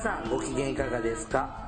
さんご機嫌いかがですか？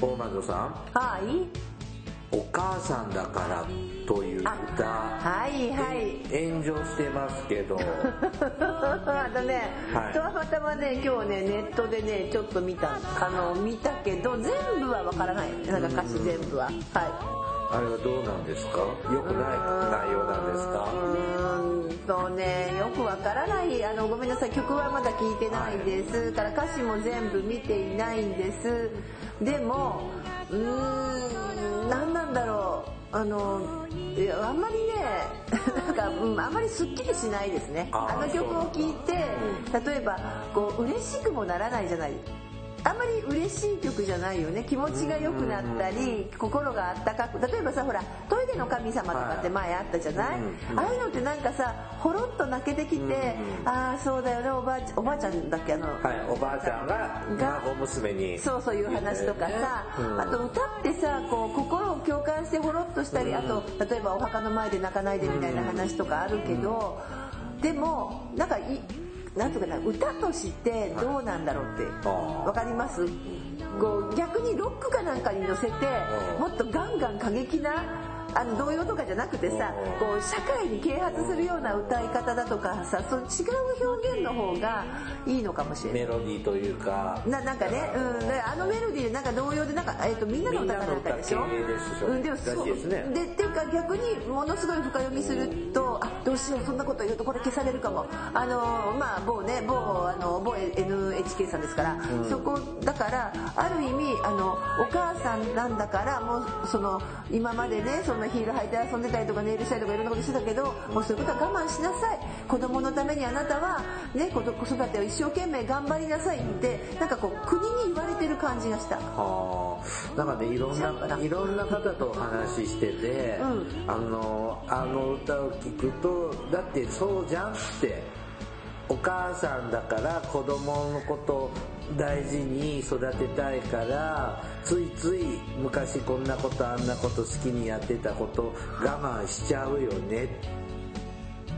大魔女さん、はい。お母さんだからという歌、はいはい。炎上してますけど、あとね、はいたまたまね、今日ね、ネットでね、ちょっと見た、あの、見たけど、全部はわからない。なんか歌詞全部は。はい。あれはどうなんですか？良くない内容なんですか？うーんとね、よくわからない。あの、ごめんなさい、曲はまだ聞いてないです。から歌詞も全部見ていないんです。でも、うーん、何なんだろう。あの、いやあんまりね、なんか、うん、あんまりスッキリしないですね。あの曲を聴いて、例えば、こう、嬉しくもならないじゃない。あんまり嬉しい曲じゃないよね。気持ちが良くなったり心があったかく例えばさほらトイレの神様とかって前あったじゃない、うんああいうのってなんかさほろっと泣けてきて、ああそうだよね。おばあちゃんおばあちゃんだっけ？あの、はい、おばあちゃんがが孫娘に、そうそういう話とかさ、うんあと歌ってさこう心を共感してほろっとしたり、あと例えばお墓の前で泣かないでみたいな話とかあるけど、でもなんかいなんとかな歌としてどうなんだろうってあーわかります？こう逆にロックかなんかに乗せてうん。もっとガンガン過激なあの童謡とかじゃなくてさうんこう社会に啓発するような歌い方だとかさそう違う表現の方がいいのかもしれない。メ。ロディーというか、ななんかね、うん、であのメロディーでなんか童謡でなんか、えっとみんなの歌かなんかでしょうん、でもそうですね。でっていうか逆にものすごい深読みするとあどうしようそんなこと言うとこれ消されるかも。あのまあ某ね某あの某 NHK さんですから、そこだからある意味あのお母さんなんだからもうその今までねそんなヒール履いて遊んでたりとかネイルしたりとかいろんなことしてたけどもうそういうことは我慢しなさい。子供のためにあなたはね子子育てを一生懸命頑張りなさいってなんかこう国に言われてる感じがした。はあ、なんかねいろんないろんな方とお話ししてて、うあのあの歌を聴くとだってそうじゃんって。お母さんだから子供のことを大事に育てたいからついつい昔こんなことあんなこと好きにやってたこと我慢しちゃうよね。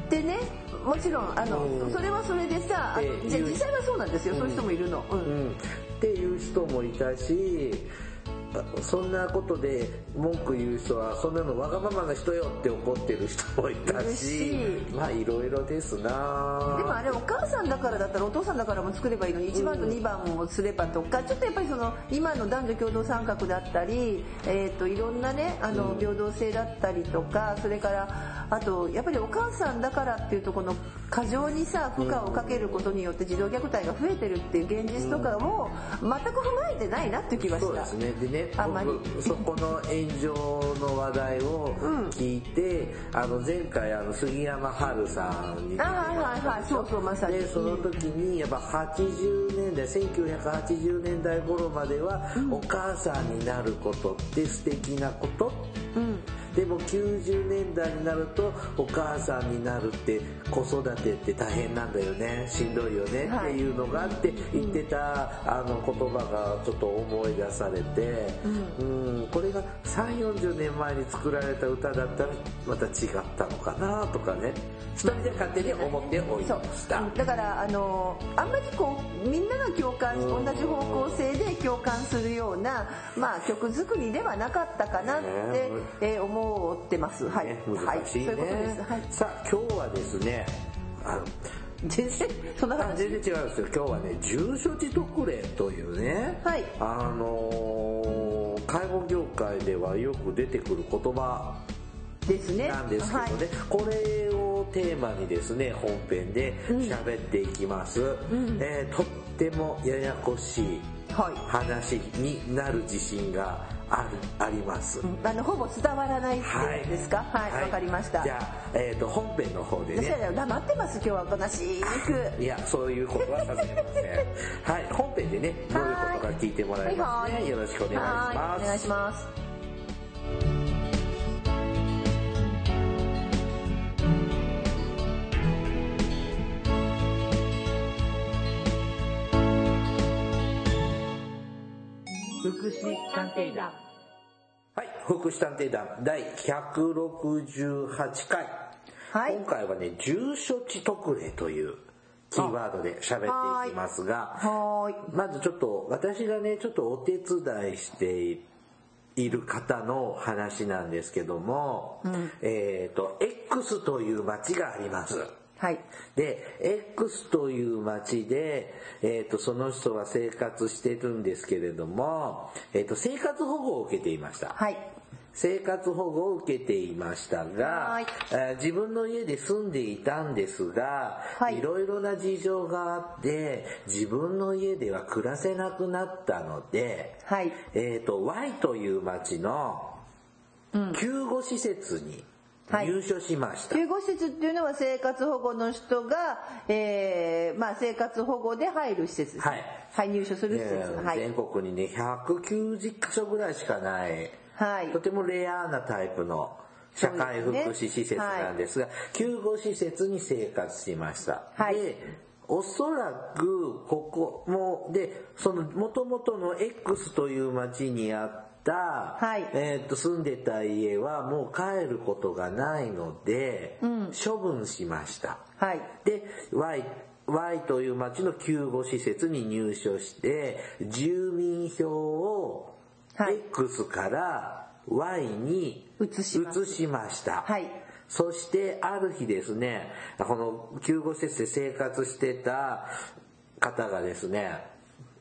でねもちろんあの、うん。それはそれでさ、実際はそうなんですよ、そういう人もいるの、うん。うん、っていう人もいたしあそんなことで文句言う人はそんなのわがままな人よって怒ってる人もいたししまあいろいろですな。でもあれお母さんだからだったらお父さんだからも作ればいいのに1番と2番をすればとかちょっとやっぱりその今の男女共同参画だったり、えー、といろんなねあの平等性だったりとかそれからあとやっぱりお母さんだからっていうとこの過剰にさ負荷をかけることによって児童虐待が増えてるっていう現実とかを全く踏まえてないなっていう気がした。そうですね。でねあんまり。僕そこの炎上の話題を聞いて、あの前回あの杉山春さんにあはいはいはい。そうそうまさに。でその時にやっぱ80年代1980年代頃までは、お母さんになることって素敵なことうんでも90年代になるとお母さんになるって子育てって大変なんだよね。しんどいよねってはいいうのがあって言ってたあの言葉がちょっと思い出されて、うん、これが3 4 0年前に作られた歌だったらまた違ったのかなとかね。一人で勝手に思っておりそう。ました。だからあのあんまりこうみんなが共感し同じ方向性で共感するような、まあ、曲作りではなかったかなって、ねえー思ってます。はい、ね、はい、難しいね、そういうことです、はい、さあ今日はですねあの全然そんなあ話全然違うんですよ。今日はね重所持特例というね、はい。あのー介護業界ではよく出てくる言葉ですねなんですけどね、はい。これをテーマにですね本編で喋っていきます、えーとってもややこしいはい。話になる自信があるあります。あのほぼ伝わらないっていうんですか？はい。わ、かりました。じゃあ、えー、と本編の方で私ね。は黙ってます。今日はおとなしく。いやそういうことはさせません。はい本編でねどういうことか聞いてもらいますね。よろしくお願いしはいますお願いします福祉探偵団。はい福祉探偵団第168回、はい。今回はね住所地特例というキーワードで喋っていきますがまずちょっと私がねちょっとお手伝いしている方の話なんですけども、えっ、と X という町があります。はい。で X という町で、えー、とその人は生活してるんですけれども、えー、と生活保護を受けていました。はい。生活保護を受けていましたがはい、えー自分の家で住んでいたんですが、はい。いろいろな事情があって自分の家では暮らせなくなったので、はい。えー、と Y という町の救護施設にはい入所しました。救護施設っていうのは生活保護の人が、えーまあ、生活保護で入る施設です、はい。はい、入所する施ね設、はい。全国にね190カ所ぐらいしかない、はい。とてもレアなタイプの社会福祉施設なんですが救護施設に生活しました、はい。でおそらくここもでその元々の X という町にあった、はい。えー、と住んでた家はもう帰ることがないので、処分しました。はい。で Y, y という町の救護施設に入所して住民票をはい。X から Y に移します移しました、はい。そしてある日ですねこの救護施設で生活してた方がですね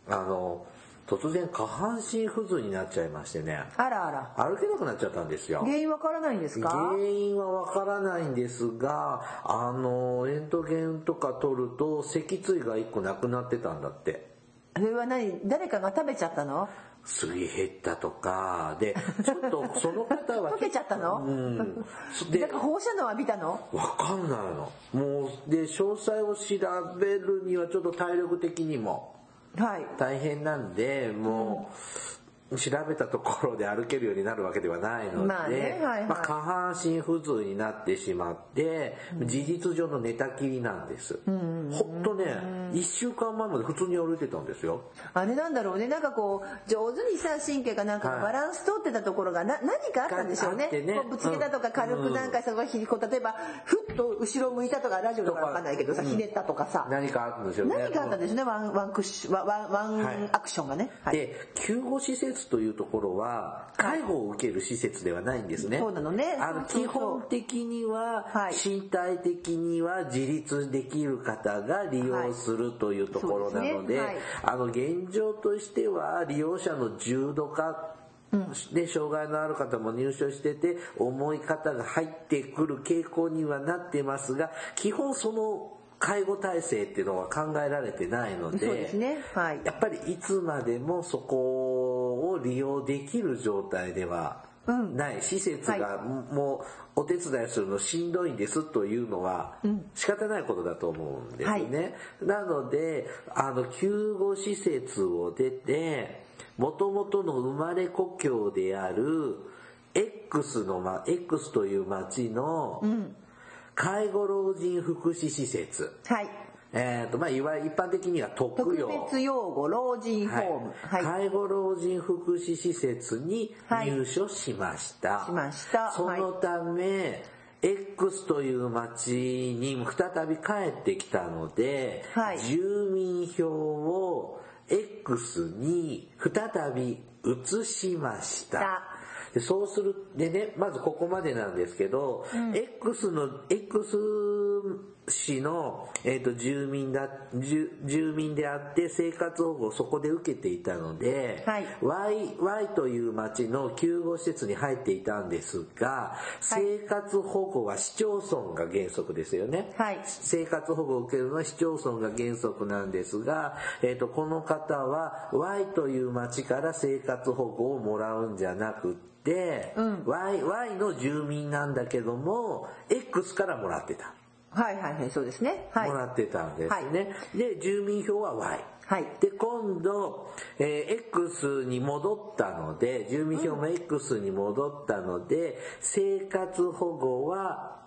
あの突然下半身不随になっちゃいましてね。あらあら。歩けなくなっちゃったんですよ。原因わからないんですか？原因はわからないんですがあのレントゲンとか取ると脊椎が1個なくなってたんだって。それは何？誰かが食べちゃったの？すり減ったとか。でちょっと その方は溶けちゃったの？うん。ででなんか放射能浴びたの？わかんないの。もうで詳細を調べるにはちょっと体力的にも。はい大変なんでもう調べたところで歩けるようになるわけではないので、まあねはいはい。まあ下半身不随になってしまって事実上の寝たきりなんです、ほんとね1週間前まで普通に歩いてたんですよ。あれなんだろうね。なんかこう上手にさ神経がなんかはい。バランス取ってたところがな何かあったんでしょうね。ね。ぶつけたとかうん。軽くなんかそこひこう例えばふっと後ろ向いたとかラジオとかわかんないけどさひねったとかさ。何かあるんですよね。何かあったんですね。ワンワンクッションワンワンアクションがね。はい。で救護施設というところは介護を受ける施設ではないんですね。そうなのね。あの基本。的にははい。身体的には自立できる方が利用するというところなのであの現状としては利用者の重度化で障害のある方も入所してて重い方が入ってくる傾向にはなってますが基本その介護体制っていうのは考えられてないのでね。はい。やっぱりいつまでもそこを利用できる状態ではない、施設がもうお手伝いするのしんどいんですというのは仕方ないことだと思うんですね。なので、あの、救護施設を出て、元々の生まれ故郷である X の、ま、X という町の介護老人福祉施設。はいえーとまあ、いわゆる一般的には特特養別養護老人ホーム。はい。はい。介護老人福祉施設に入所しました。しました。そのため、X という町に再び帰ってきたので、はい。住民票を X に再び移しました。だでそうするでねまずここまでなんですけど、X の X 市の、えー、と住民だ住住民であって生活保護をそこで受けていたので、はい Y, y という町の救護施設に入っていたんですが、生活保護は市町村が原則ですよね。はい生活保護を受けるのは市町村が原則なんですが、えー、とこの方は Y という町から生活保護をもらうんじゃなくって、y, y の住民なんだけども X からもらってた。はいはいはいそうですね。はい。もらってたんですね。で、住民票は Y。はい。で、今度、えー X に戻ったので、住民票も X に戻ったので、生活保護は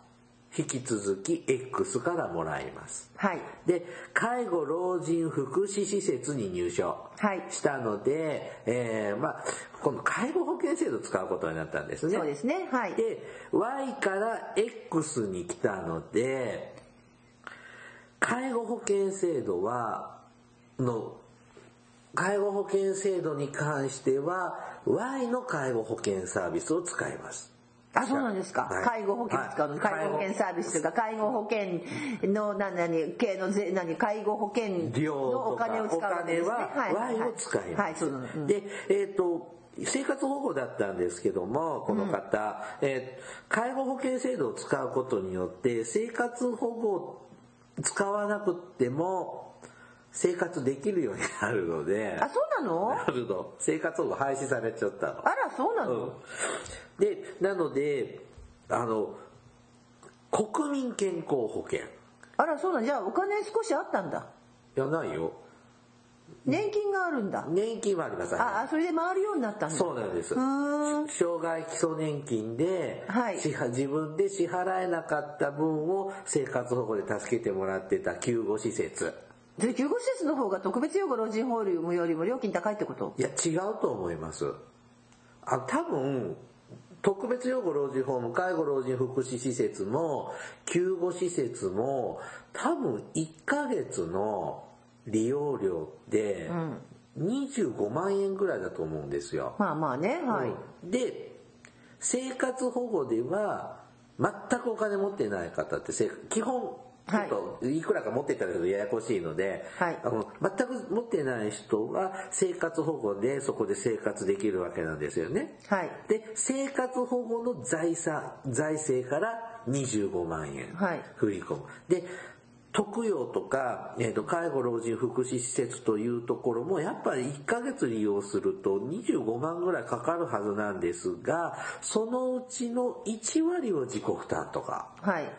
引き続き X からもらいます。はいで、介護老人福祉施設に入所はいしたので、えーまあ、今度介護保険制度を使うことになったんですね。そうですねはいで、Y から X に来たので、介護保険制度は、の、介護保険制度に関しては、Y の介護保険サービスを使います。あ、そうなんですか。はい介護保険使うの、はい介護保険サービスというか、介護保険の、な、なに、系のぜ、なに、介護保険量のお金を使うわけですね。お金は Y を使います。はい、そうなの。うんで、えっ、と、生活保護だったんですけども、この方、えー介護保険制度を使うことによって、生活保護を使わなくっても、生活できるようになるので、あ、そうなの？なるの。生活保護廃止されちゃったの。あら、そうなの、うんで、なので、あの、国民健康保険。あら、そうなの？じゃあ、お金少しあったんだ。いや、ないよ。年金があるんだ。年金はあります。あ、あそれで回るようになったんだ。そうなんです。障害基礎年金で、はい自分で支払えなかった分を生活保護で助けてもらってた救護施設。で、救護施設の方が特別養護老人ホールよりも料金高いってこと？いや、違うと思います。あ、多分、特別養護老人ホーム、介護老人福祉施設も、救護施設も、多分1ヶ月の利用料って、25万円ぐらいだと思うんですよ。まあまあね、はい。うんで生活保護では全くお金持ってない方ってせ基本ちょはいっといくらか持ってたらややこしいので、はいあの全く持ってない人は生活保護でそこで生活できるわけなんですよね。はい。で生活保護の財産財政から25万円はい振り込む。で特養とか、えー、と介護老人福祉施設というところもやっぱり1ヶ月利用すると25万ぐらいかかるはずなんですがそのうちの1割を自己負担とかはい。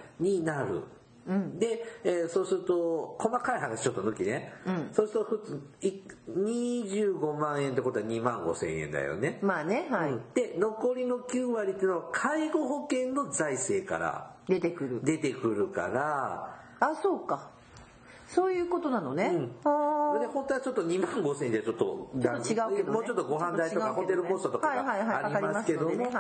になる。で、えーそうすると細かい話ちょっと抜きね、そうすると普通い25万円ってことは2万5千円だよね。まあね、はい。うんで残りの9割っていうのは介護保険の財政から出てくる。出てくるからあ、そうか。そういうことなのね。あで本当はちょっと2万5千円じゃちょっとちょっと違うけどね。もうちょっとご飯代とかね。ホテルコストとかがありますけども、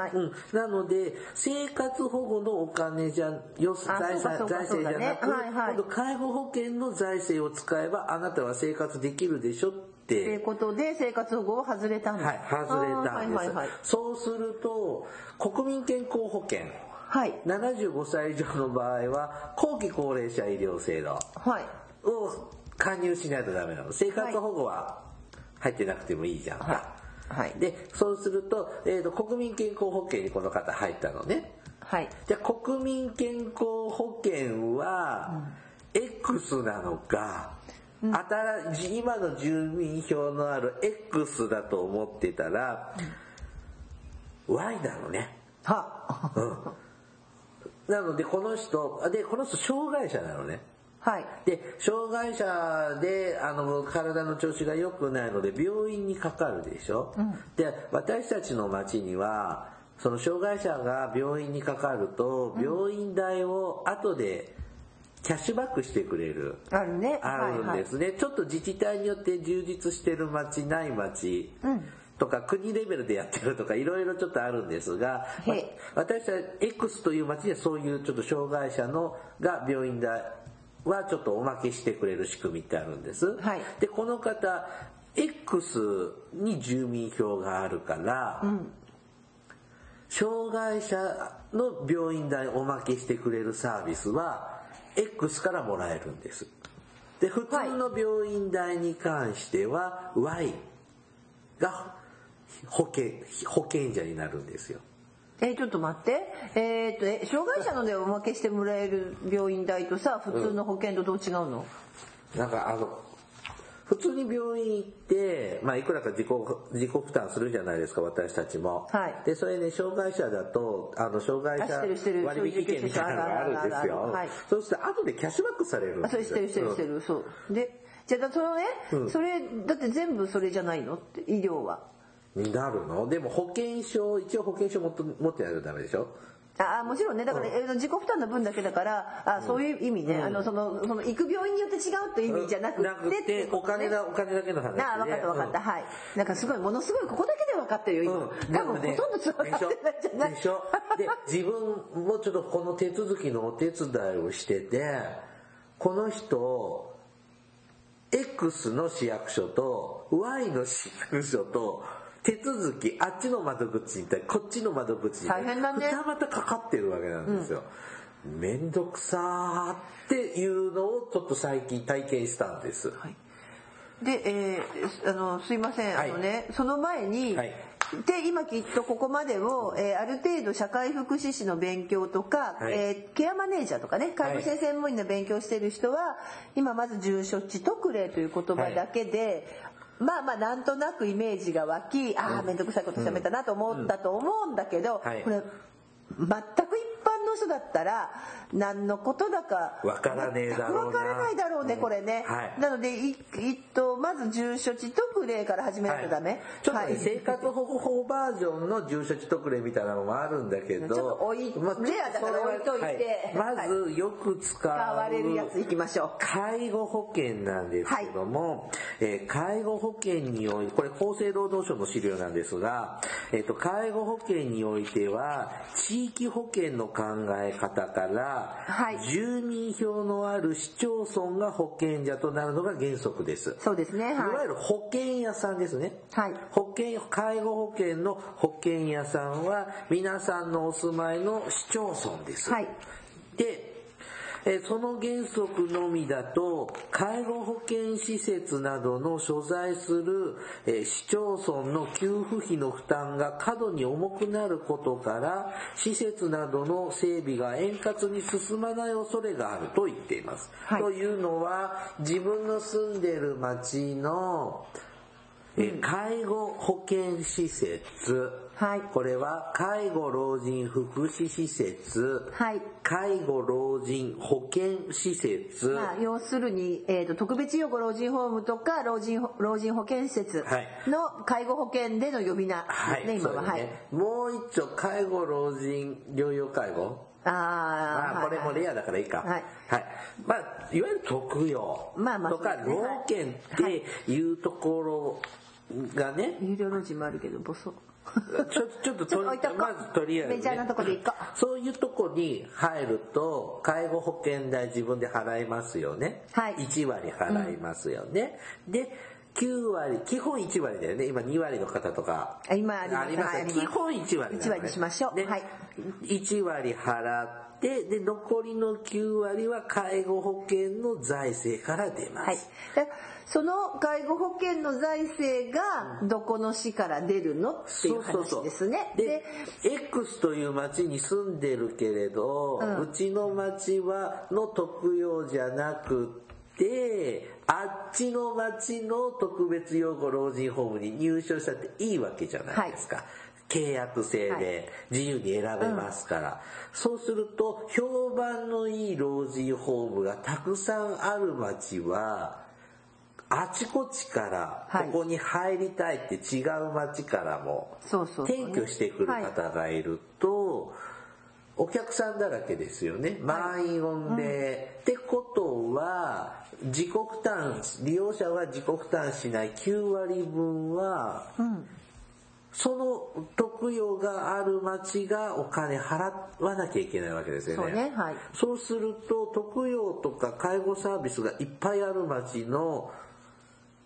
なので生活保護のお金じゃよあ財産財政じゃなく、ねはいはい。介護保険の財政を使えばあなたは生活できるでしょっっていうてことで生活保護を外れたんだ。はい、外れたんです、はいはいはい。そうすると国民健康保険。はい。75歳以上の場合は後期高齢者医療制度。はい。を加入しないとダメなの。生活保護は入ってなくてもいいじゃんか、はい。はい。でそうすると,、えーと国民健康保険にこの方入ったのね。はい。じゃあ国民健康保険は X なのか、新しい今の住民票のある X だと思ってたら、Y なのね。は。なのでこの人あでこの人障害者なのねはい。で障害者であの体の調子が良くないので病院にかかるでしょ、で私たちの町にはその障害者が病院にかかると病院代を後でキャッシュバックしてくれる、あるね。あるんですね、ちょっと自治体によって充実してる町ない町とか国レベルでやってるとかいろいろちょっとあるんですが、私たち X という町にはそういうちょっと障害者のが病院代はちょっとおまけしてくれる仕組みってあるんです。はいでこの方 X に住民票があるから、障害者の病院代おまけしてくれるサービスは X からもらえるんです。で、普通の病院代に関しては Y が保険、保険者になるんですよ。えーちょっと待って。えーっと、え、障害者のでおまけしてもらえる病院代とさ、普通の保険とどう違うの、なんかあの、普通に病院行って、まあいくらか自己、自己負担するじゃないですか、私たちも。はいで、それね、障害者だと、あの、障害者割引券みたいなのがあるんですよはい。そうすると後でキャッシュバックされるんあ、ですよ。それしてるしてるしてる、そう。で、じゃあそのね、うんそれ、だって全部それじゃないの？って、医療は。うんになるの？でも保険証、一応保険証持って持ってないとダメでしょ？ああもちろんね。だから、えー自己負担の分だけだからあそういう意味ね、あのそのその行く病院によって違うっていう意味じゃなくてなくってて、ね。お金だ、お金だけの話で。ああ分かった分かった、うん。はい。なんかすごいものすごいここだけで分かってるよ今、うん、多分ほとんど分かってないんじゃない。でしょ？で自分もちょっとこの手続きのお手伝いをしててこの人 X の市役所と Y の市役所と手続きあっちの窓口に行ったりこっちの窓口に行ったり大変だね。二股かかってるわけなんですよ、めんどくさーっていうのをちょっと最近体験したんです、はい。で、えーあのすいません、はい。あのねその前に、はい。で今きっとここまでを、えーある程度社会福祉士の勉強とか、はい。えーケアマネージャーとかね介護士専門員の勉強してる人は、今まず重処置特例という言葉だけで、まあまあなんとなくイメージが湧きああ面倒くさいことしゃべったなと思ったと思うんだけど、はい。これ全くの人だったら何のことだかわからねえだろうな。からないだろうねこれね、はい。なのでいいっとまず重処置特例から始めないとダメ、ちょっとね、はい。生活保護法バージョンの重処置特例みたいなのもあるんだけど、ちょっと置いまあレアだから置いといて。はい。まずよく使使わうれるやついきましょう。介護保険なんですけども、えー介護保険において、これ厚生労働省の資料なんですが、えっと介護保険においては地域保険の考え方から、はい住民票のある市町村が保険者となるのが原則です。そうですねいわはいゆる保険屋さんですね。はい保険、介護保険の保険屋さんは皆さんのお住まいの市町村です。はいで、えーその原則のみだと、介護保険施設などの所在する、えー市町村の給付費の負担が過度に重くなることから、施設などの整備が円滑に進まない恐れがあると言っています。はいというのは、自分の住んでる町の、えー介護保険施設、はい。これは介護老人福祉施設、はい。介護老人保健施設、まあ、要するに、えー、と特別養護老人ホームとか老人老人保健施設はい。の介護保険での呼び名はい、ですね、今は、はいそうですね。もう一丁、介護老人療養介護。あまあ、あこれもレアだからいいか。はい。はい。まあ、いわゆる特養。まあまあとか、老犬っていうところがね、有料老人もあるけどボソちょちょっととりちょっと置いとこ。うまずとりあえず、ね、メジャーなとこで行こそういうとこに入ると介護保険代自分で払いますよね、はい。1割払いますよね、で9割基本1割だよね。今2割の方とか。あ今あります。あ基本1割ね、1割にしましょう。で、はい。1割払ってで残りの9割は介護保険の財政から出ます、はい、でその介護保険の財政がどこの市から出るの？っていう話ですね。で X という町に住んでるけれど、うちの町はの特養じゃなくてあっちの町の特別養護老人ホームに入所したっていいわけじゃないですか。契約制で自由に選べますから、そうすると評判のいい老人ホームがたくさんある町はあちこちからはい。ここに入りたいって違う町からも転居してくる方がいると、お客さんだらけですよね。満員御礼。ってことは、自己負担、利用者は自己負担しない。9割分は、その特養がある町がお金払わなきゃいけないわけですよね。そうね。はい。そうすると、特養とか介護サービスがいっぱいある町の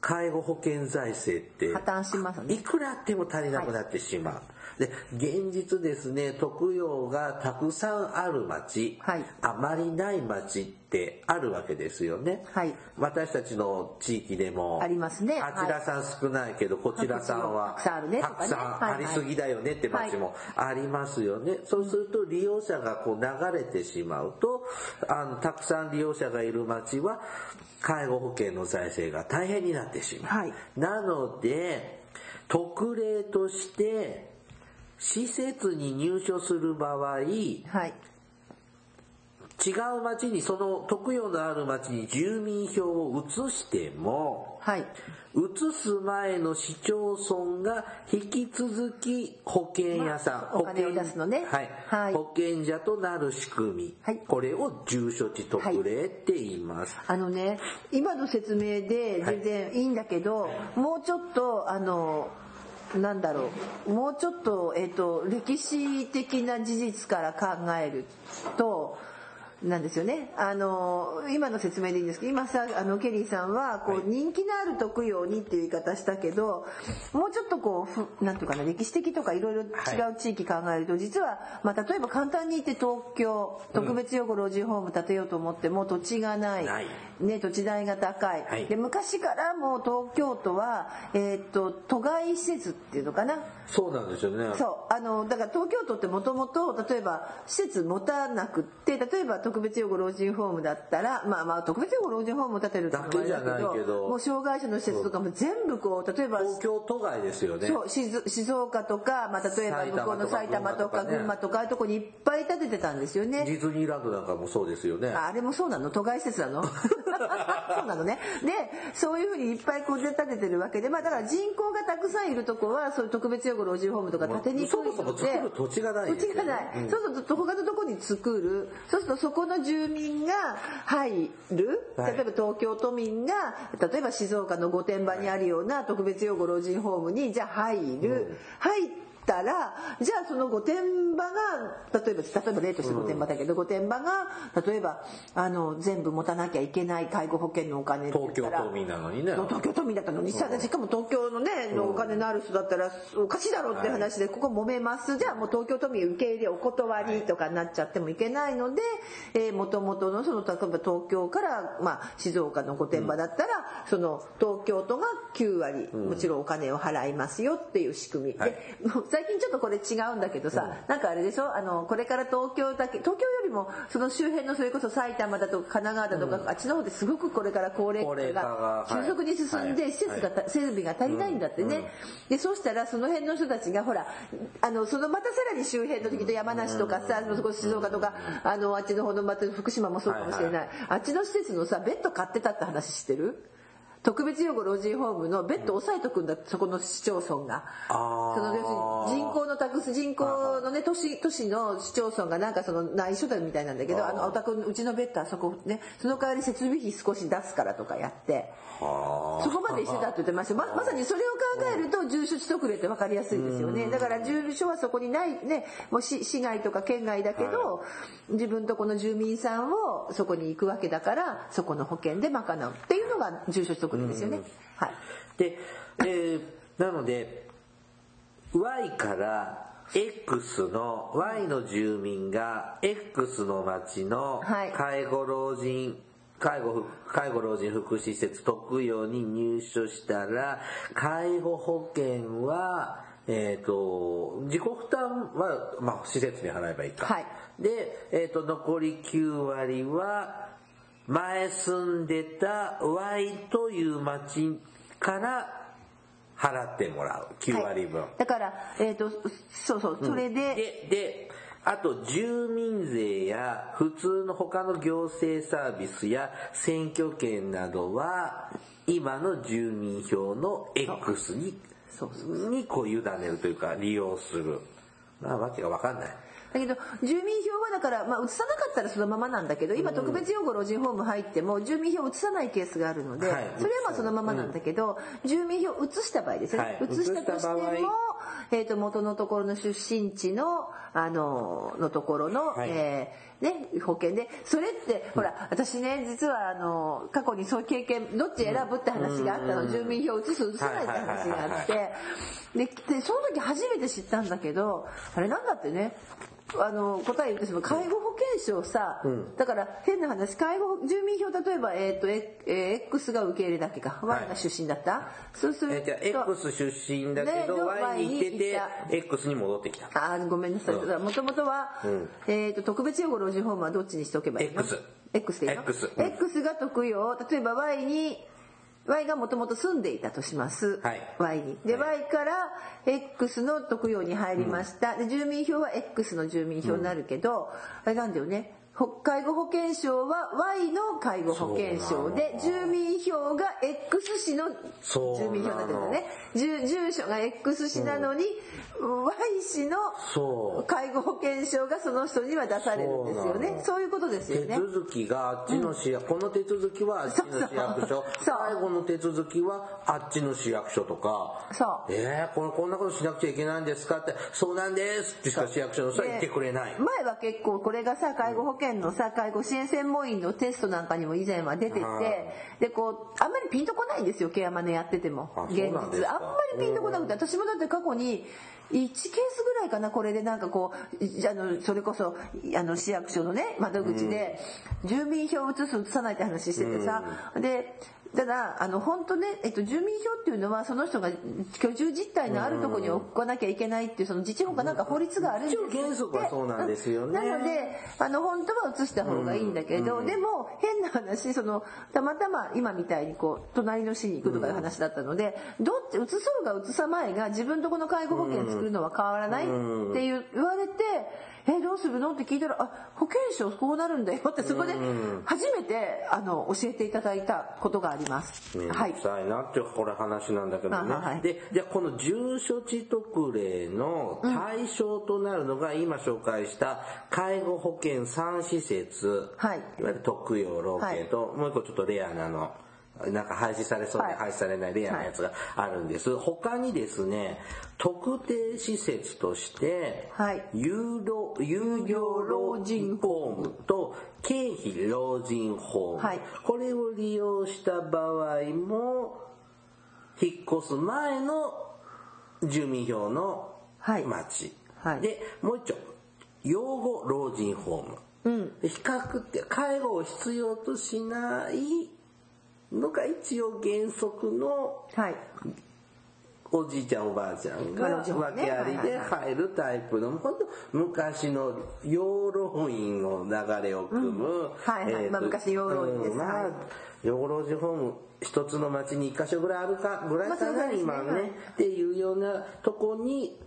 介護保険財政って、破綻しますね。いくらあっても足りなくなってしまう。で、現実ですね、特養がたくさんある町、はい。あまりない町ってあるわけですよね。はい。私たちの地域でも、ありますね。あちらさん少ないけど、こちらさんはたくさんあるね。たくさんありすぎだよねって町もありますよね。そうすると利用者がこう流れてしまうと、あの、たくさん利用者がいる町は、介護保険の財政が大変になってしまう。はい。なので、特例として、施設に入所する場合、はい違う町に、その特養のある町に住民票を移しても、はい。移す前の市町村が引き続き保険屋さん、まあお金を出すのね。はい、はい。保険者となる仕組み、はい。これを住所地特例って言います。あのね今の説明で全然いいんだけど、もうちょっとあのなんだろう。もうちょっと,、えっと歴史的な事実から考えるとなんですよね。あの今の説明でいいんですけど今さあのケリーさんはこう、はい。人気のある特養にっていう言い方したけどもうちょっとこうふなんていうかな歴史的とかいろいろ違う地域考えると、実は、まあ、例えば簡単に言って東京特別養護老人ホーム建てようと思っても土地がない。ない。ね、土地代が高い、はい。で昔からもう東京都は、えーっと都外施設っていうのかなそうなんですよね。そうあのだから東京都ってもともと例えば施設持たなくって例えば特別養護老人ホームだったらまあまあ特別養護老人ホームを建てるだけじゃないけどもう障害者の施設とかも全部こう例えば東京都外ですよね。そう静静岡とか、まあ、例えば向こうの埼埼玉とか群馬とかああいうとこにいっぱい建ててたんですよねディズニーランドなんかもそうですよね。ああれもそうなの？都外施設なの？そうなのね。でそういうふうにいっぱいこう建ててるわけでまあだから人口がたくさんいるとこはそういう特別養護老人ホームとか建てにくいので。そもそも作る土地がない。ね土地がない、そうすると他のとこに作る。そうするとそこの住民が入る。はい。例えば東京都民が例えば静岡の御殿場にあるような特別養護老人ホームにじゃあ入る、入ったらじゃあその御殿場が例えば例えば例として御殿場だけど、御殿場が例えばあの全部持たなきゃいけない介護保険のお金って言ったら東京都民なのにね。東京都民だったの。にさしかも東京のねのお金のある人だったらおかしいだろうって話でここ揉めます。じゃあもう東京都民受け入れお断りとかになっちゃってもいけないのでもともとのその例えば東京からまあ静岡の御殿場だったらその東京都が9割もちろんお金を払いますよっていう仕組み。はい。で最近ちょっとこれ違うんだけどさなんかあれでしょ？あのこれから東京だけ東京よりもその周辺のそれこそ埼玉だとか神奈川だとかあっちの方ですごくこれから高齢化化がが急速に進んではい。施設がた、整備が足りないんだってね、でそうしたらその辺の人たちがほらあのそのまたさらに周辺の時と山梨とかさ、そこ静岡とかあのあっちの方のまた福島もそうかもしれない、あっちの施設のさベッド買ってたって話知ってる？特別養護老人ホームのベッド押さえとくんだそこの市町村が。その要するに人口の託す人口のね都市都市の市町村がなんかその内緒だみたいなんだけどあのお宅うちのベッドあそこねその代わり設備費少し出すからとかやって。はあ。そこまでしてたって言ってました。ままさにそれを考えると住所地特例って分かりやすいですよね。だから住所はそこにないねもう市市外とか県外だけど、自分とこの住民さんをそこに行くわけだからそこの保険で賄うっていうのが住所地特例ですよね、はい。で、えーなので、Y から X の、Y の住民が X の町のはい。介護老人、介護ふ、介護老人福祉施設特養に入所したら、介護保険は、えっ、と、自己負担は、まあ、施設に払えばいいか。はい。で、えっ、と、残り9割は、前住んでた Y という町から払ってもらう。9割分。はいだからえっ、とそうそうそれで、で、で、あと住民税や普通の他の行政サービスや選挙権などは今の住民票の X ににこう委ねるというか利用する。まあわけがわかんない。だけど住民票はだから、まあ、移さなかったらそのままなんだけど今特別養護老人ホーム入っても住民票を移さないケースがあるので、はい。それはまあそのままなんだけど、住民票を移した場合ですね、はい。移したとしてもえっ、と、元のところの出身地の、あの、のところの、はい。えーね、保険で、それって、ほら、私ね、実は、あの、過去にそういう経験、どっち選ぶって話があったの、住民票移す、移さないって話があって、で、でその時初めて知ったんだけど、あれなんだってね、あの、答え言ってその介護保険証さ、だから変な話、介護、住民票例えば、えっ、と、ええー X が受け入れだけか、Y が出身だった、そうすると、えーじゃあ X 出身だけど、ね Y に行ってて X に戻ってきた。あーごめんなさい。もともとは、えっ、と、特別養護老人ホームはどっちにしておけばいいの？X X でいいの？X うん。X が特養、例えば Y に、Y がもともと住んでいたとします。はい Y に。で、はい Y から X の特養に入りました。で、住民票は X の住民票になるけど、あれなんだよね。ほ介護保険証は Y の介護保険証で、住民票が X 市の住民票なんだよね。住住所が X 市なのに、Y 市の。介護保険証がその人には出されるんですよね。そういうことですよ手ね。続きがあっちの市役、この手続きはあっちの市役所、そう最後の手続きはあっちの市役所とか、そう。えー、このこんなことしなくちゃいけないんですかって、そうなんですってしか市役所の人は言ってくれない。前は結構これがさ介護保険のさ介護支援専門員のテストなんかにも以前は出ててはいでこうあんまりピンとこないんですよケアマネやってても。あ現実。あんまりピンとこなくて私もだって過去に1ケースぐらいかなこれでなんかこういあのそれこそあの市役所のね窓口で住民票を移す移さないって話しててさでただあの本当ね、えっと、住民票っていうのはその人が居住実態のあるところに置かなきゃいけないっていうその自治法かなんか法律があるんです原則はそうなんですよねなのであの本当は移した方がいいんだけど、でも変な話そのたまたま今みたいにこう隣の市に行くとかいう話だったので、どっち移そうが移さまいが自分とこの介護保険作るのは変わらないっていう言われて。えどうするの？って聞いたらあ保険証こうなるんだよってそこで初めてあの教えていただいたことがあります。めんどはいくさいなってこれ話なんだけどね。あはい。で、じゃあこの住所地特例の対象となるのが今紹介した介護保険3施設、はい。いわゆる特養老犬と、もう一個ちょっとレアなの。なんか廃止されそうではい。廃止されないレアなやつがあるんです。他にですね、特定施設として、はい。有料有料老人ホームと経費老人ホーム、はい。これを利用した場合も引っ越す前の住民票のはい。町、はい。でもう一丁。養護老人ホーム、比較って介護を必要としないのが一応原則のはい。おじいちゃんおばあちゃんが訳ありで入るタイプの本当昔の養老院の流れを組む、はいはい。まあ昔養老院です。うん。まあはい。養護老人ホーム一つの町に一箇所ぐらいあるかぐらいかな、まあ今ね、はい。っていうようなとこに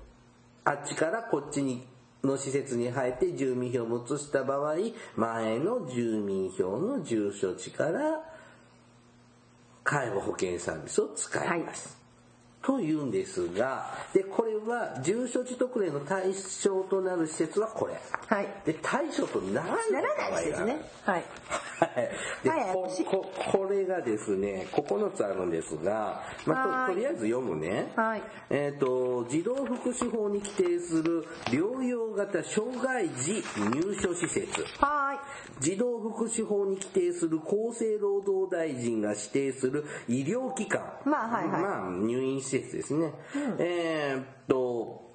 あっちからこっちにの施設に入って住民票を移した場合前の住民票の住所地から介護保険サービスを使います。というんですが、で、これは住所地特例の対象となる施設はこれ。はいで、対象とならないならないですねはい はい。で、はいこ私ここれがですね、9つあるんですが、まあ、はいととりあえず読むね。はいえっ、と、児童福祉法に規定する療養型障害児入所施設。は児童福祉法に規定する厚生労働大臣が指定する医療機関。まあはいはいまあ入院施設ですね。えーっと、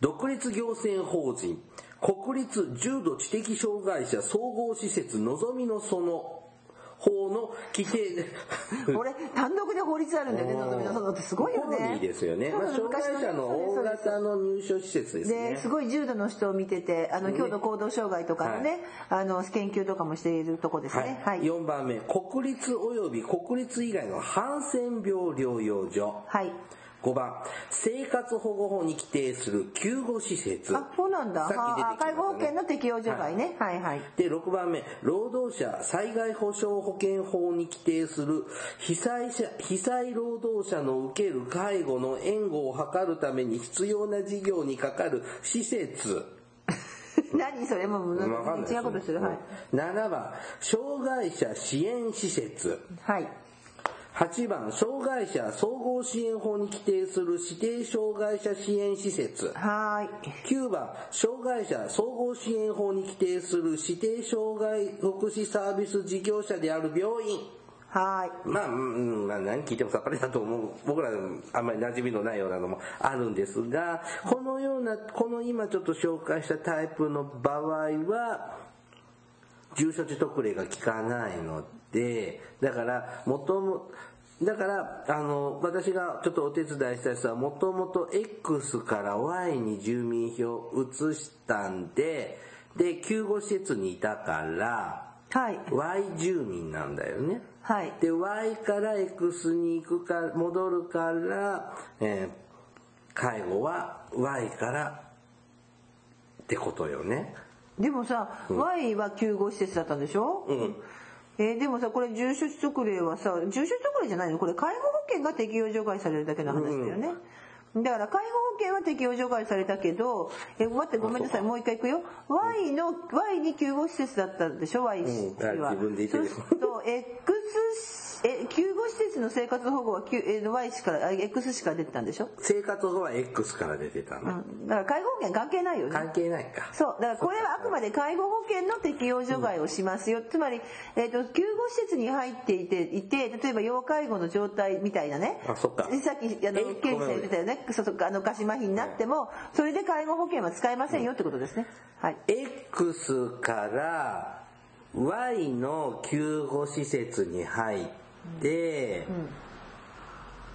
独立行政法人、国立重度知的障害者総合施設のぞみのその法の規定で、いこれ単独で法律あるんだよね。のぞみの園ってすごいよね。ーですよね。まあ、障害者の大型の入所施設ですね。ですごい重度の人を見ててあの強度行動障害とかのね、あの研究とかもしているとこですね。はい。4番目、国立及び国立以外のハンセン病療養所。はい5番、生活保護法に規定する救護施設。あそうなんだ。さっき出てきね。あ介護保険の適用除外ね、はい、はいで、6番目、労働者災害保障保険法に規定する被災者、被災労働者の受ける介護の援護を図るために必要な事業にかかる施設。何それ？もう違うことしてる。はい、7番、障害者支援施設。はい8番、障害者総合支援法に規定する指定障害者支援施設。はーい。9番、障害者総合支援法に規定する指定障害福祉サービス事業者である病院。はーい。まあ、うん、まあ、何聞いてもさっぱりだと思う。僕らあんまり馴染みのないようなのもあるんですが、このような、この今ちょっと紹介したタイプの場合は、住所地特例が効かないので、だから、もとも、だから、あの、私がちょっとお手伝いした人は、もともと X から Y に住民票を移したんで、で、救護施設にいたから、はい。Y 住民なんだよね。はい。で、Y から X に行くか、戻るから、えー介護は Y からってことよね。でもさ、Y は救護施設だったんでしょ？うん。えーでもさこれ住所取得例はさ住所取得例じゃないの？これ介護保険が適用除外されるだけの話だよね、だから介護保険は適用除外されたけどえ待ってごめんなさい。もう一回いくよ。Y の Y に救護施設だったでしょ？Y 氏は、自分で言ってる。そうすると X え救護施設の生活保護は Q え Y 氏か X 氏から出てたんでしょ、生活保護は X から出てたの。うん、だから介護保険関係ないよね。関係ないか。そう。だからこれはあくまで介護保険の適用除外をしますよ、つまり、えー、と救護施設に入っていていて例えば要介護の状態みたいなね。あそっか。でさっきあのえケイジさん言ってたよね。そうそうあのガシ麻痺になってもそれで介護保険は使えませんよってことですね。はい。X から Y の救護施設に入って、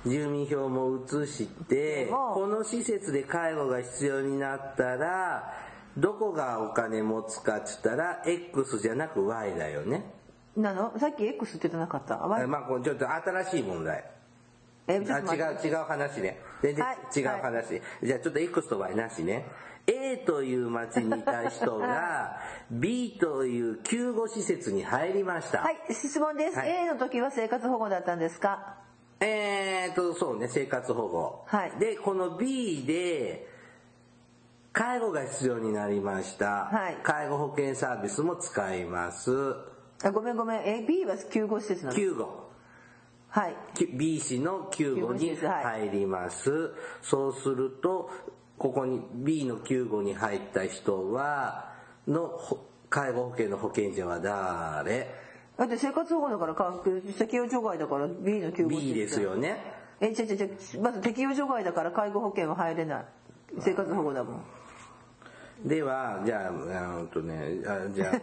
住民票も移して、もこの施設で介護が必要になったら、どこがお金持つかって言ったら、X じゃなく Y だよね。なの？さっき X って言ってなかった？まあ、ちょっと新しい問題。違う違う話ね。全然はい。違う話、じゃあちょっと X と Y なしね A という町にいた人が B という救護施設に入りました、はい質問です、はい。A の時は生活保護だったんですか？えーとそうね生活保護、はい。でこの B で介護が必要になりました、はい。介護保険サービスも使います。あごめんごめん。え B は救護施設なの？救護。はい。B 氏の救護に入ります、そうするとここに B の救護に入った人はのほ介護保険の保険者は誰？だって生活保護だからか適用除外だから B の救護施設 ?B ですよね。え違う違う違う。まず適用除外だから介護保険は入れない。生活保護だもんではじゃああのとねあじゃ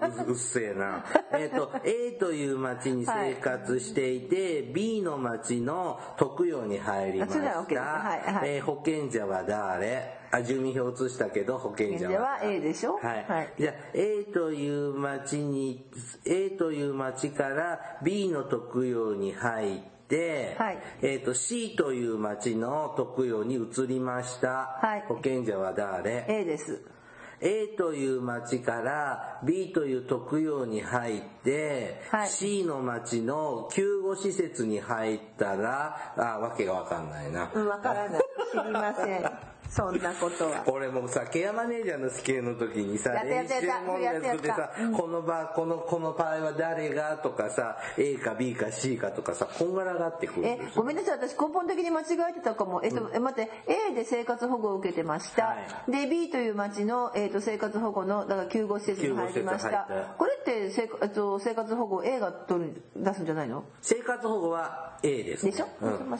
あう うっせえな。えっと A という町に生活していて、B の町の特養に入りました、はいはい。えー保険者は誰？あ住民票移したけど保険者は保険者は A でしょ？はい、はい。じゃあ A という町に A という町から B の特養に入って、はい。えっ、と C という町の特養に移りました、はい。保険者は誰？A です。A という町から B という特養に入って、はい。C の町の救護施設に入ったらあわけがわかんないな、うんわからない。知りませんそんなことは。俺もさケアマネージャーの試験の時にさ練習問題作ってさこの場このこの場合は誰がとかさ A か B か C かとかさこんがらがってくるえごめんなさい私根本的に間違えてたかも。えっと、え待って A で生活保護を受けてました、はで B という町の、えっと生活保護のだから救護施設に入りました。これってせいえっと生活保護 A が取る出すんじゃないの？生活保護は A です、ね、でしょ？うん。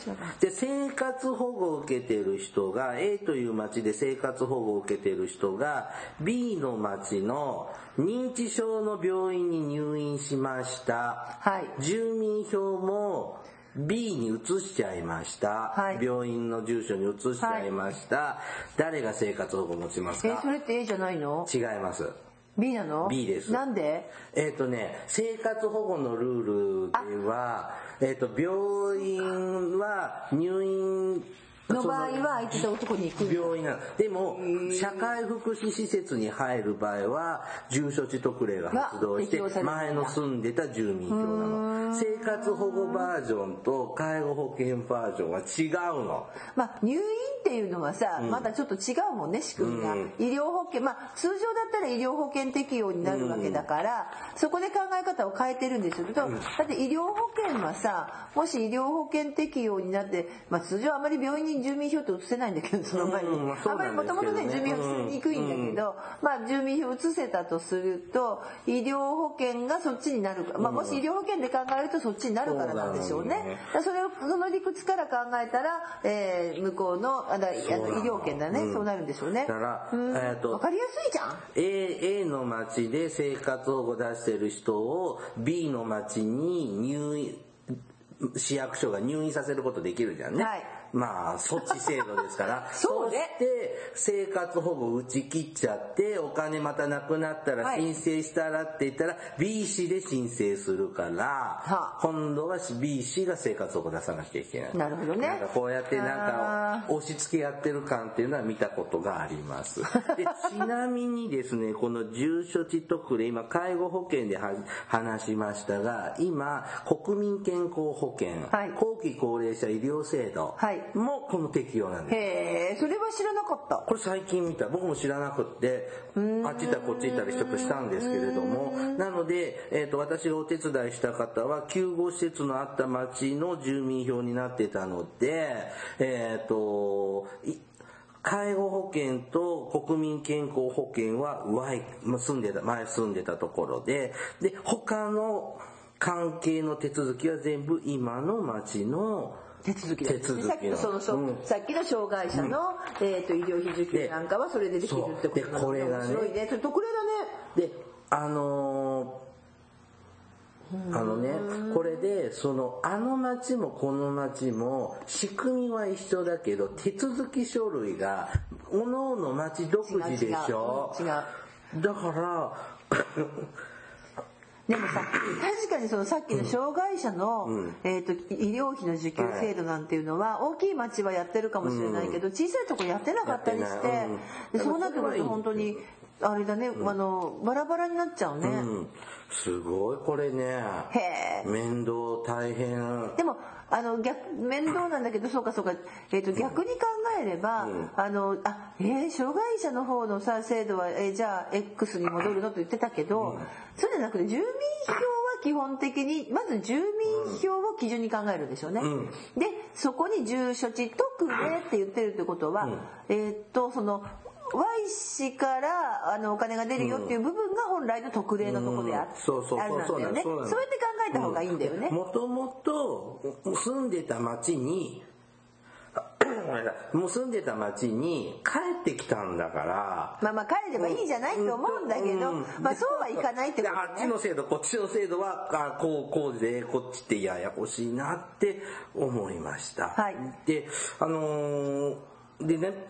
で生活保護を受けてる人が A という町で生活保護を受けてる人が B の町の認知症の病院に入院しました、はい。住民票も B に移しちゃいました、はい。病院の住所に移しちゃいました、誰が生活保護持ちますか？えそれって A じゃないの？違います。B なの？B です。なんで？えっ、とね、生活保護のルールでは、えっ、と、病院は入院の場合は相手とこに行く病院なのでも社会福祉施設に入る場合は住所地特例が発動して前の住んでた住民票なの。生活保護バージョンと介護保険バージョンは違うの。まあ、入院っていうのはさ、まだちょっと違うもんね仕組みが、うん。医療保険まあ通常だったら医療保険適用になるわけだから、そこで考え方を変えてるんですよと、だって医療保険はさもし医療保険適用になって、まあ、通常あまり病院に住民票って移せないんだけどその前に、うんまあんまりもともとね住民票移せにくいんだけど、まあ、住民票移せたとすると医療保険がそっちになるか、まあ、もし医療保険で考えるとそっちになるからなんでしょうね。それをその理屈から考えたら、えー向こうのあの医療圏だね、そうなるんでしょうね。だからうん。えーとわかりやすいじゃん。A, A の町で生活保護出してる人を B の町に入院、市役所が入院させることできるじゃんね。はいまあ、措置制度ですから。そうね。して、生活保護打ち切っちゃって、お金またなくなったらはい。申請したらって言ったら、B 市で申請するから、はあ。今度は B 市が生活保護出さなきゃいけない。なるほどね。なんかこうやってなんあ。か、押し付けやってる感っていうのは見たことがあります。でちなみにですね、この重処置特例、今介護保険では話しましたが、今、国民健康保険、はい。後期高齢者医療制度はいもこの適用なんです。へえ、それは知らなかった。これ最近見た。僕も知らなくって、あっち行ったりこっち行ったりちょっとしたんですけれども、なので、えっ、と、私がお手伝いした方は、救護施設のあった町の住民票になってたので、えっ、と、い介護保険と国民健康保険は Y、まあ住んでた、前住んでたところで、で、他の関係の手続きは全部今の町の手続きだ手続きの。さっきのその、そううんさっきの障害者の、えっ、と医療費受給なんかはそれでできるってことそう。でこれがね。面白いね。それ特例だね。であのーあのねこれでそのあの町もこの町も仕組みは一緒だけど手続き書類が各々町独自でしょ。違う。違う。だからでもさ、確かにそのさっきの障害者の、えっ、と、医療費の受給制度なんていうのは、大きい町はやってるかもしれないけど、小さいとこやってなかったりしてうん、でそうなってくると本当に、あれだね、あの、バラバラになっちゃうね。うん。すごいこれね。へえ。面倒大変。でもあの逆面倒なんだけどそうかそうか、えー、と逆に考えれば、あのあえー障害者の方のさ制度は、えーじゃあ X に戻るのと言ってたけど、そうじゃなくて住民票は基本的にまず住民票を基準に考えるんでしょうね。でそこに住所地特例って言ってるってことは、えっ、とその Y 氏からあのお金が出るよっていう部分が本来の特例のところであ,、うんそうそうあるなんだよね。そうやって考えた方がいいんだよね。もともと住んでた町にもう住んでた町に帰ってきたんだからまあまあ帰ればいいじゃないと思うんだけど、うんまあそうはいかないってことであっちね。の制度こっちの制度はあこうこうでこっちってややこしいなって思いました。はいであのーでね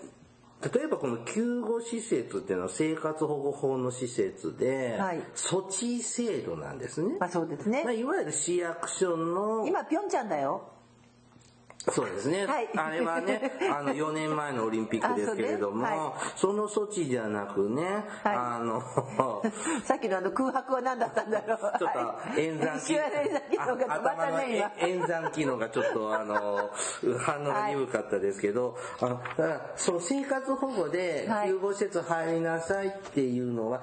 例えばこの救護施設っていうのは生活保護法の施設で、はい措置制度なんですね。まあそうですねまあ、。いわゆる市役所の今ピョンチャンだよ。そうですね、はい。あれはね あの4年前のオリンピックですけれどもあそうねその措置じゃなくね、はい。あの さっきのあの空白は何だったんだろう。ちょっと演算機能が頭の演算機能がちょっとあの反応が鈍かったですけど、あのだからその生活保護ではい。救護施設入りなさいっていうのは、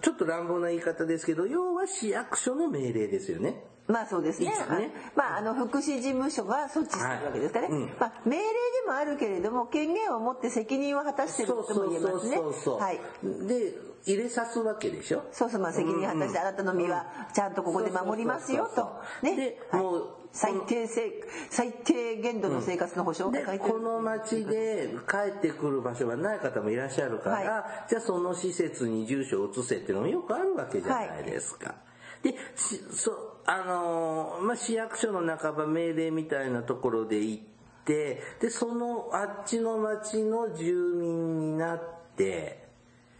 ちょっと乱暴な言い方ですけど要は市役所の命令ですよね。まあそうですね。いいですねまああの福祉事務所が措置してるわけですからね。はいうんまあ命令でもあるけれども権限を持って責任を果たしてるとも言えますね。そうそうはい。で入れさすわけでしょ？そうそうまあ責任を果たしてあなたの身はちゃんとここで守りますよと。ね。で、はいもう最低せ最低限度の生活の保障でが書いてるこの町で帰ってくる場所がない方もいらっしゃるから、はじゃあその施設に住所を移せっていうのもよくあるわけじゃないですか。でしそあのーまあ、市役所の半ば命令みたいなところで行ってでそのあっちの町の住民になって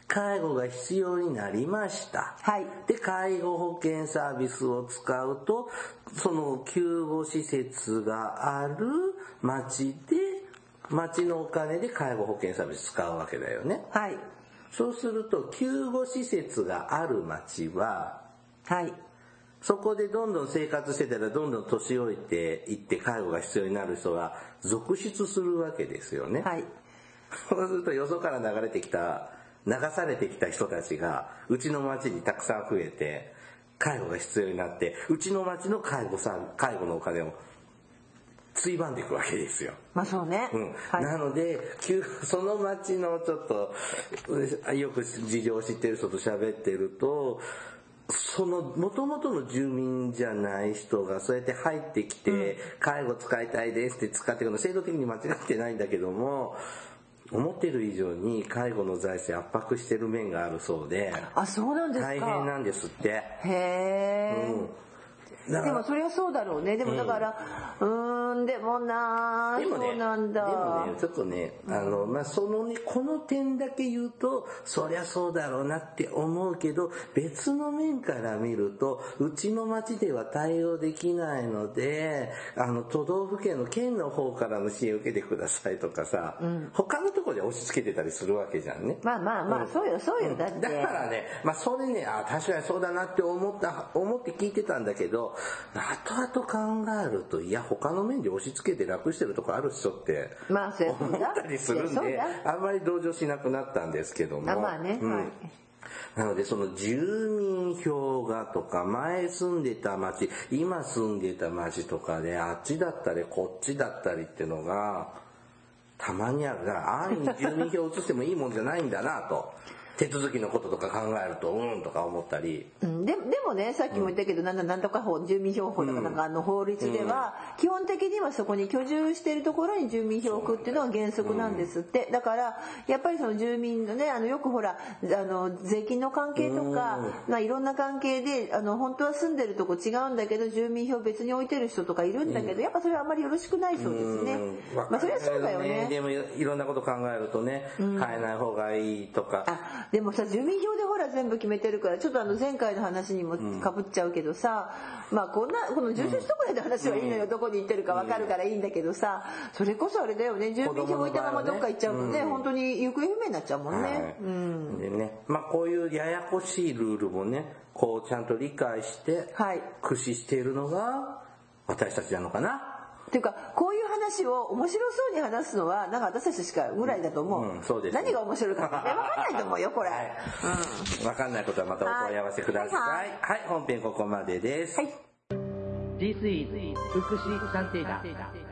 介護が必要になりました。はいで介護保険サービスを使うとその救護施設がある町で町のお金で介護保険サービス使うわけだよねはいそうすると救護施設がある町ははい。そこでどんどん生活してたらどんどん年老いていって介護が必要になる人が続出するわけですよね。はいそうするとよそから流れてきた、流されてきた人たちが、うちの町にたくさん増えて、介護が必要になって、うちの町の介護さん、介護のお金を、ついばんでいくわけですよ。まあそうね、うんはいなので、急 その町のちょっと、うよく事情を知ってる人と喋ってると、その元々の住民じゃない人がそうやって入ってきて、介護使いたいですって使っていくの制度的に間違ってないんだけども思ってる以上に介護の財政圧迫してる面があるそうであそうなんですか。大変なんですって。へえ、うんでもそりゃそうだろうね。でもだからうーんでもなでもね、そうなんだ。でもね、ちょっとね、あの、まあ、そのね、この点だけ言うと、そりゃそうだろうなって思うけど、別の面から見ると、うちの町では対応できないので、あの、都道府県の県の方からの支援を受けてくださいとかさ、他のところで押し付けてたりするわけじゃんね。まあまあまあ、うん。そうよそうよ。だって。だからね、まあそれね、あ確かにそうだなって思った、思って聞いてたんだけど、後々考えると、いや、他の面で押し付けて楽してるとこある人って、まあそう思ったりするんであんまり同情しなくなったんですけども。あまあねうん。はいなのでその住民票がとか前住んでた町今住んでた町とかであっちだったりこっちだったりっていうのがたまにある。から安易に住民票を移してもいいもんじゃないんだなと手続きのこととか考えるとうんとか思ったり。うん、ででもねさっきも言ったけど、なんだなんとか法住民票法とかなんかあの法律では、基本的にはそこに居住しているところに住民票を置くっていうのが原則なんですって、だからやっぱりその住民のねあのよくほらあの税金の関係とか、まあ、いろんな関係であの本当は住んでるとこ違うんだけど住民票別に置いてる人とかいるんだけど、やっぱそれはあんまりよろしくないそうですね、うん。まあそれはそうだよね。でもいろんなこと考えるとね変えない方がいいとか。あでもさ住民票でほら全部決めてるからちょっとあの前回の話にもかぶっちゃうけどさ、まあこんなこの住所取得での話はいいのよ、どこに行ってるか分かるからいいんだけどさそれこそあれだよね住民票置いたままどっか行っちゃうとね。うん本当に行方不明になっちゃうもんね、はい。うん。でね、まあこういうややこしいルールもね、こうちゃんと理解して、はい。駆使しているのが私たちなのかな。っていうかこういう話を面白そうに話すのはなんか私たちしかぐらいだと思う,、うんそうです何が面白いか分かんないと思うよこれ、わかんないことはまたお問い合わせください。ははいい、本編ここまでです。はい。This is 福祉探偵団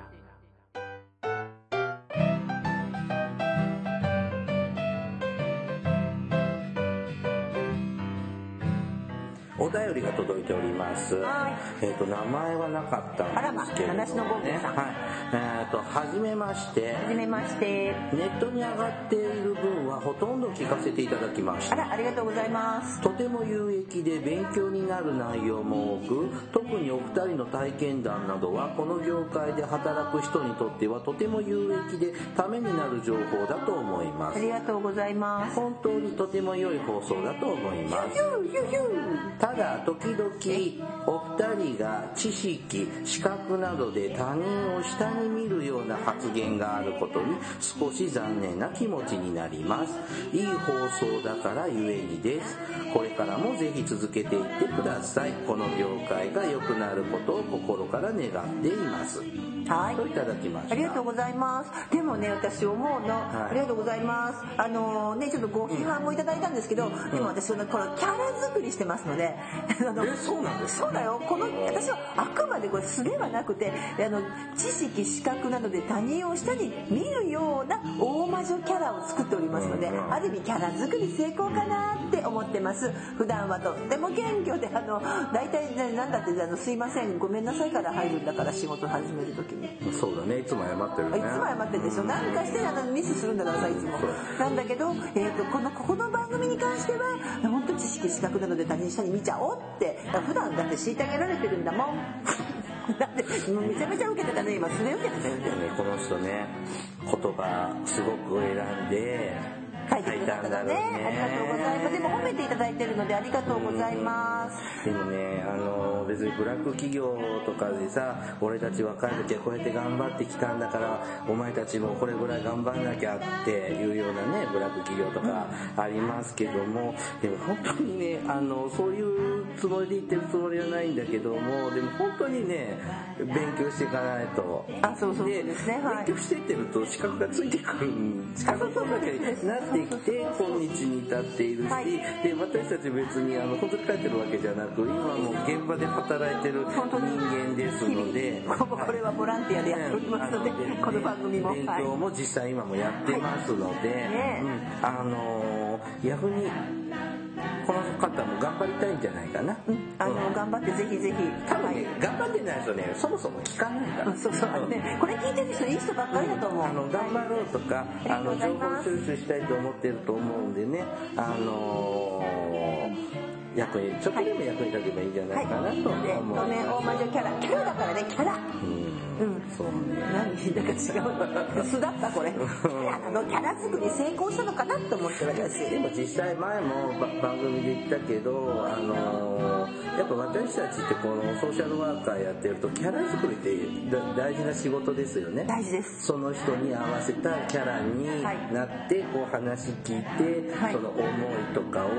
お便りが届いております。はいえっ、と、名前はなかったんあらまですけれども、ね。話のゴーゴーさんはい。えっ、と、はじめまして。はじめましてネットに上がっている分はほとんど聞かせていただきました。あらありがとうございますとても有益で勉強になる内容も多く特にお二人の体験談などはこの業界で働く人にとってはとても有益でためになる情報だと思います。ありがとうございます。本当にとても良い放送だと思います。ただ時々お二人が知識資格などで他人を下に見るような発言があることに少し残念な気持ちになります。いい放送だからゆえにです。これからもぜひ続けていってください。この業界が良くなることを心から願っています。はい。といただきました。ありがとうございます。でもね、私思うの、い。ありがとうございます。あのね、ちょっとご批判もいただいたんですけど、でも私そのこのキャラ作りしてますので、あのえそうなんですか？だよ。この私はあくまでこれ素ではなくて、あの知識資格などで他人を下に見るような大魔女キャラを作っておりますので、うんある意味キャラ作り成功かなって思ってます。普段はとっても謙虚であの大体ねなんだってあのすいませんごめんなさいから入るんだから仕事始める時に。そうだね。いつも謝ってるね。いつも謝ってるでしょ。何かしてあのミスするんだからさいつも。なんだけど、えー、とこのここの番組に関しては本当知識資格などで他人下に見ちゃおうって。普段だって虐げられてるんだもん。だってめちゃめちゃ受けてたね今。すね受けてたよね。ねこの人ね言葉すごく選んで書いてくれたんだね。ありがとうございます。でも褒めていただいてるのでありがとうございます。でもねあの別にブラック企業とかでさ俺たち若い時はこうやって頑張ってきたんだからお前たちもこれぐらい頑張んなきゃっていうようなねブラック企業とかありますけどもでも本当にねあのそういうつもりで言ってるつもりはないんだけどもでも本当にね勉強していかないと。あそうそうそうですね。はい。勉強してってると資格がついてくる。資格取らなきゃなってきて今日に至っているし、はい。で私たち別にあの本当に書いてるわけじゃなく今も現場で働いてる人間ですのでこれはボランティアでやっておりますのではい。この番組も勉強も実際今もやってますので、ね。うん、あのー逆に方も頑張りたいんじゃないかな、うんあの頑張ってぜひぜひ。多分ね、頑張ってない人ねそもそも聞かないから、う んそうそうねこれ聞いてる人いい人ばっかりだと思う。あの頑張ろうとかありがとうあの情報収集したいと思ってると思うんでね。あのー役にちょっとでも役に立てばいいんじゃないかなと思う、でごめん大魔女キャラ。キャラだからね。キャラ。うんうん。そうね。何？だか違う。素だったこれ。あのキャラ作り成功したのかなって思って私でも実際前もば番組で言ったけど、あのーやっぱ私たちってこのソーシャルワーカーやってるとキャラ作りってだ大事な仕事ですよね。大事です。その人に合わせたキャラになってこう話聞いて、はい。その思いとかをこ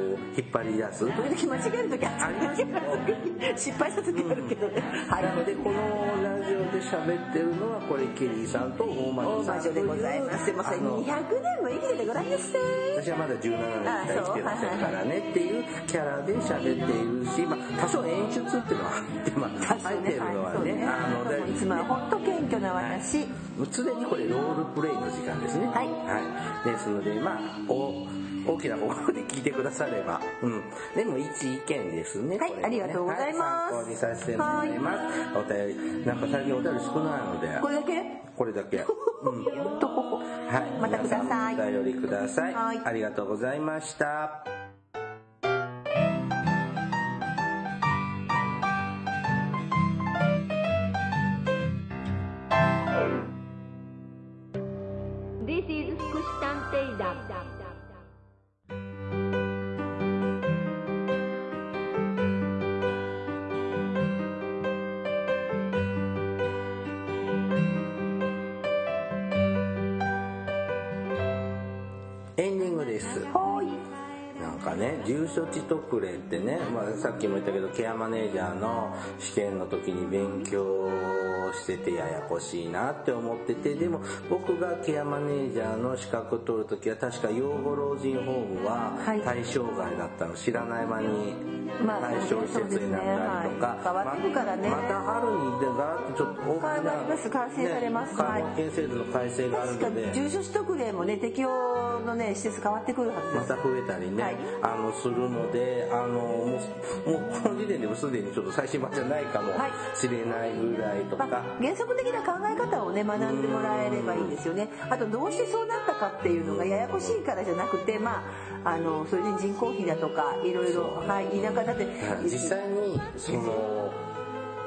う引っ張り出す、時々間違える時あありますよる失敗した時あるけど。ねはいなのでこのラジオで喋ってるのはこれケリーさんと大魔大女さんでございますすいませんあの200年も生きて。てごらんなさい私はまだ17年しか生きてませんからねっていうキャラで喋っているし、まあ、多少演出っていうのはあって、まあ、入ってるのはね、あのいつもは本当謙虚な私、常にこれロールプレイの時間ですね。はい。ですので、まあ、お大きな心で聞いてくだされば、うん。でも一意見ですね。はいねありがとうございますは参考にさせてもらいます。お便り、なんか最近お便り少ないので、これだけ？これだけ。うん。とここはい。またくださいお便りください。はいありがとうございました。かね、住所地特例ってね、まあ、さっきも言ったけど、ケアマネージャーの試験の時に勉強しててややこしいなって思ってて、でも僕がケアマネージャーの資格取る時は確か養護老人ホームははい。対象外だったの、知らない間にまあ対象施設になったりとか、そうですね。はい。ね。ままた春にでガーッとちょっと大きな、改正されます。ね保険制度の改正がある確かので、住所取得例もね適用のね施設変わってくるはずです。また増えたりね、はい。あのするのであのもうもうこの時点でもすでにちょっと最新版じゃないかもはい。しれないぐらいとか、まあ、原則的な考え方をね学んでもらえればいいですよね。あとどうしてそうなったかっていうのがややこしいからじゃなくてまああのそれで人口比だとかいろいろはい田舎だって実際にその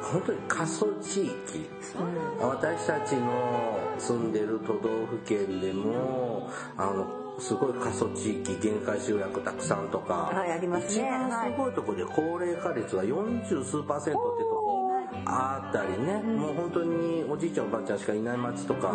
本当に過疎地域、私たちの住んでる都道府県でもあのすごい過疎地域限界集落たくさんとか、はいありますね。一番すごいところで高齢化率が40数パーセントってとこあったりね、もう本当におじいちゃんおばあちゃんしかいない町とか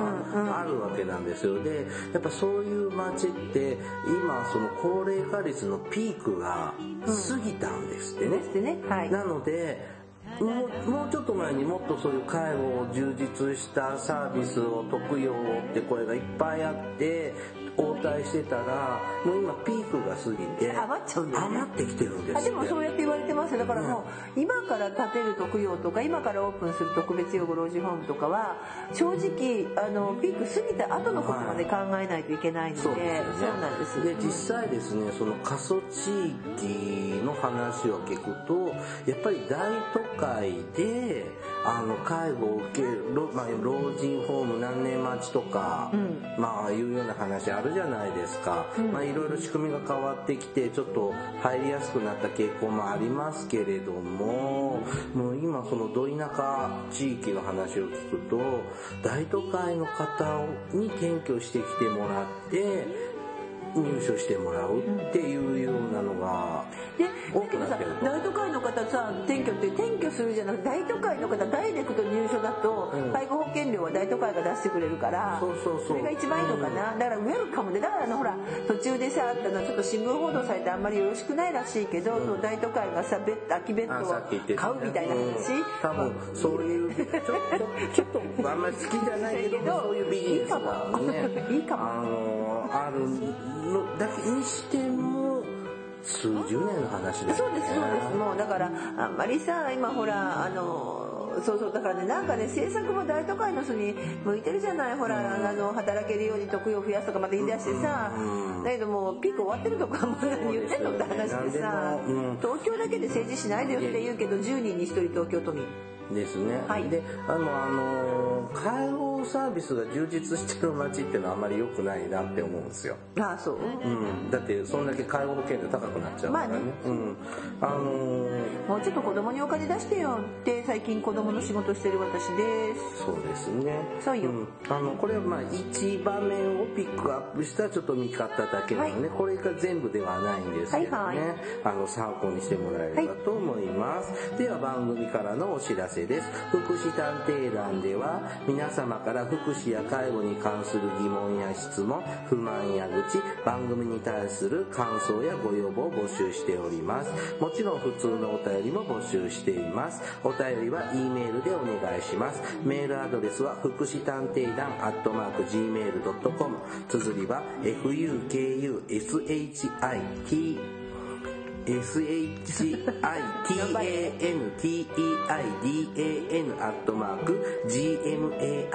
あるわけなんですよ。でやっぱそういう町って今その高齢化率のピークが過ぎたんですってね、でね。はい。なのでもうもうちょっと前にもっとそういう介護を充実したサービスを特養って声がいっぱいあって応対してたらもう今ピークが過ぎて余っちゃうんだよね。余ってきてるんですってあでもそうやって言われてますよ。だからもう今から建てる特養とか今からオープンする特別養護老人ホームとかは正直あのピーク過ぎた後のことまで考えないといけないので、そうですよ。ねそうなんですで実際ですねその過疎地域の話を聞くとやっぱり大都会であの介護を受ける、ろまあ、老人ホーム何年待ちとか、まあいうような話あるじゃないですか、まあいろいろ仕組みが変わってきてちょっと入りやすくなった傾向もありますけれどももう今そのど田舎地域の話を聞くと大都会の方に転居してきてもらって入所してもらうっていうようなのがで多だけどさくなってると。大都会の方さ転居って転居するじゃなくて大都会の方ダイレクト入所だとうん。介護保険料は大都会が出してくれるからそれが一番いいのかな。だからウェルカムでだからあのほら途中でさあったのはちょっと新聞報道されてあんまりよろしくないらしいけど、その大都会がさベッド空きベッドを買うみたいな話、うん。多分そういうちょちょちょっとあんまり好きじゃないけど だけどそういうビジネスがね。いいかもあるのだけにしても数十年の話ですそうですそうです。もうだからあんまりさ今ほらあのそうそうだからねなんかね政策も大都会の人に向いてるじゃない。ほらあの働けるように得意を増やすとかまた言い出してさうん。だけどもうピーク終わってるとかも言ってんのって話でさでもうん。東京だけで政治しないでよって言うけど10人に1人東京都民ですね、はい。であのあの介護サービスが充実してる街っていうのはあんまり良くないなって思うんですよ。ああそう。うん、だってそんだけ介護保険料高くなっちゃうからね,、まあね。うん。あのーもうちょっと子供にお金出してよって最近子供の仕事してる私です。そうですね。そうよ。ん、あのこれはまあ一場面をピックアップしたちょっと見方だけなので、ねこれが全部ではないんですけどね、はいはい。あの参考にしてもらえればと思います、では番組からのお知らせです福祉探偵団では皆様から福祉や介護に関する疑問や質問不満や愚痴番組に対する感想やご要望を募集しております。もちろん普通のお便りも募集しています。お便りは E メールでお願いします。メールアドレスは福祉探偵団アットマーク Gmail.com 綴りは fukushit shitanteidan アットマーク gmail.com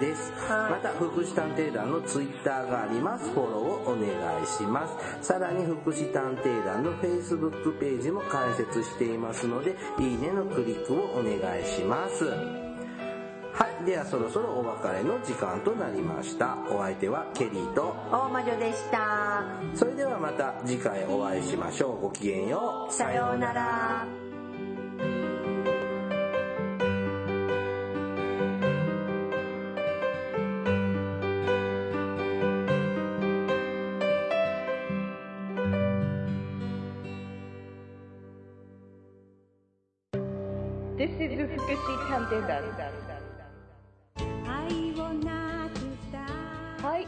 です。また、福祉探偵団のツイッターがあります。フォローをお願いします。さらに、福祉探偵団の Facebook ページも開設していますので、いいねのクリックをお願いします。はい。では、そろそろお別れの時間となりました。お相手はケリーと、大魔女でしたそれではまた次回お会いしましょう。ごきげんよう。さようなら This is Fukushi Tantedan. Hi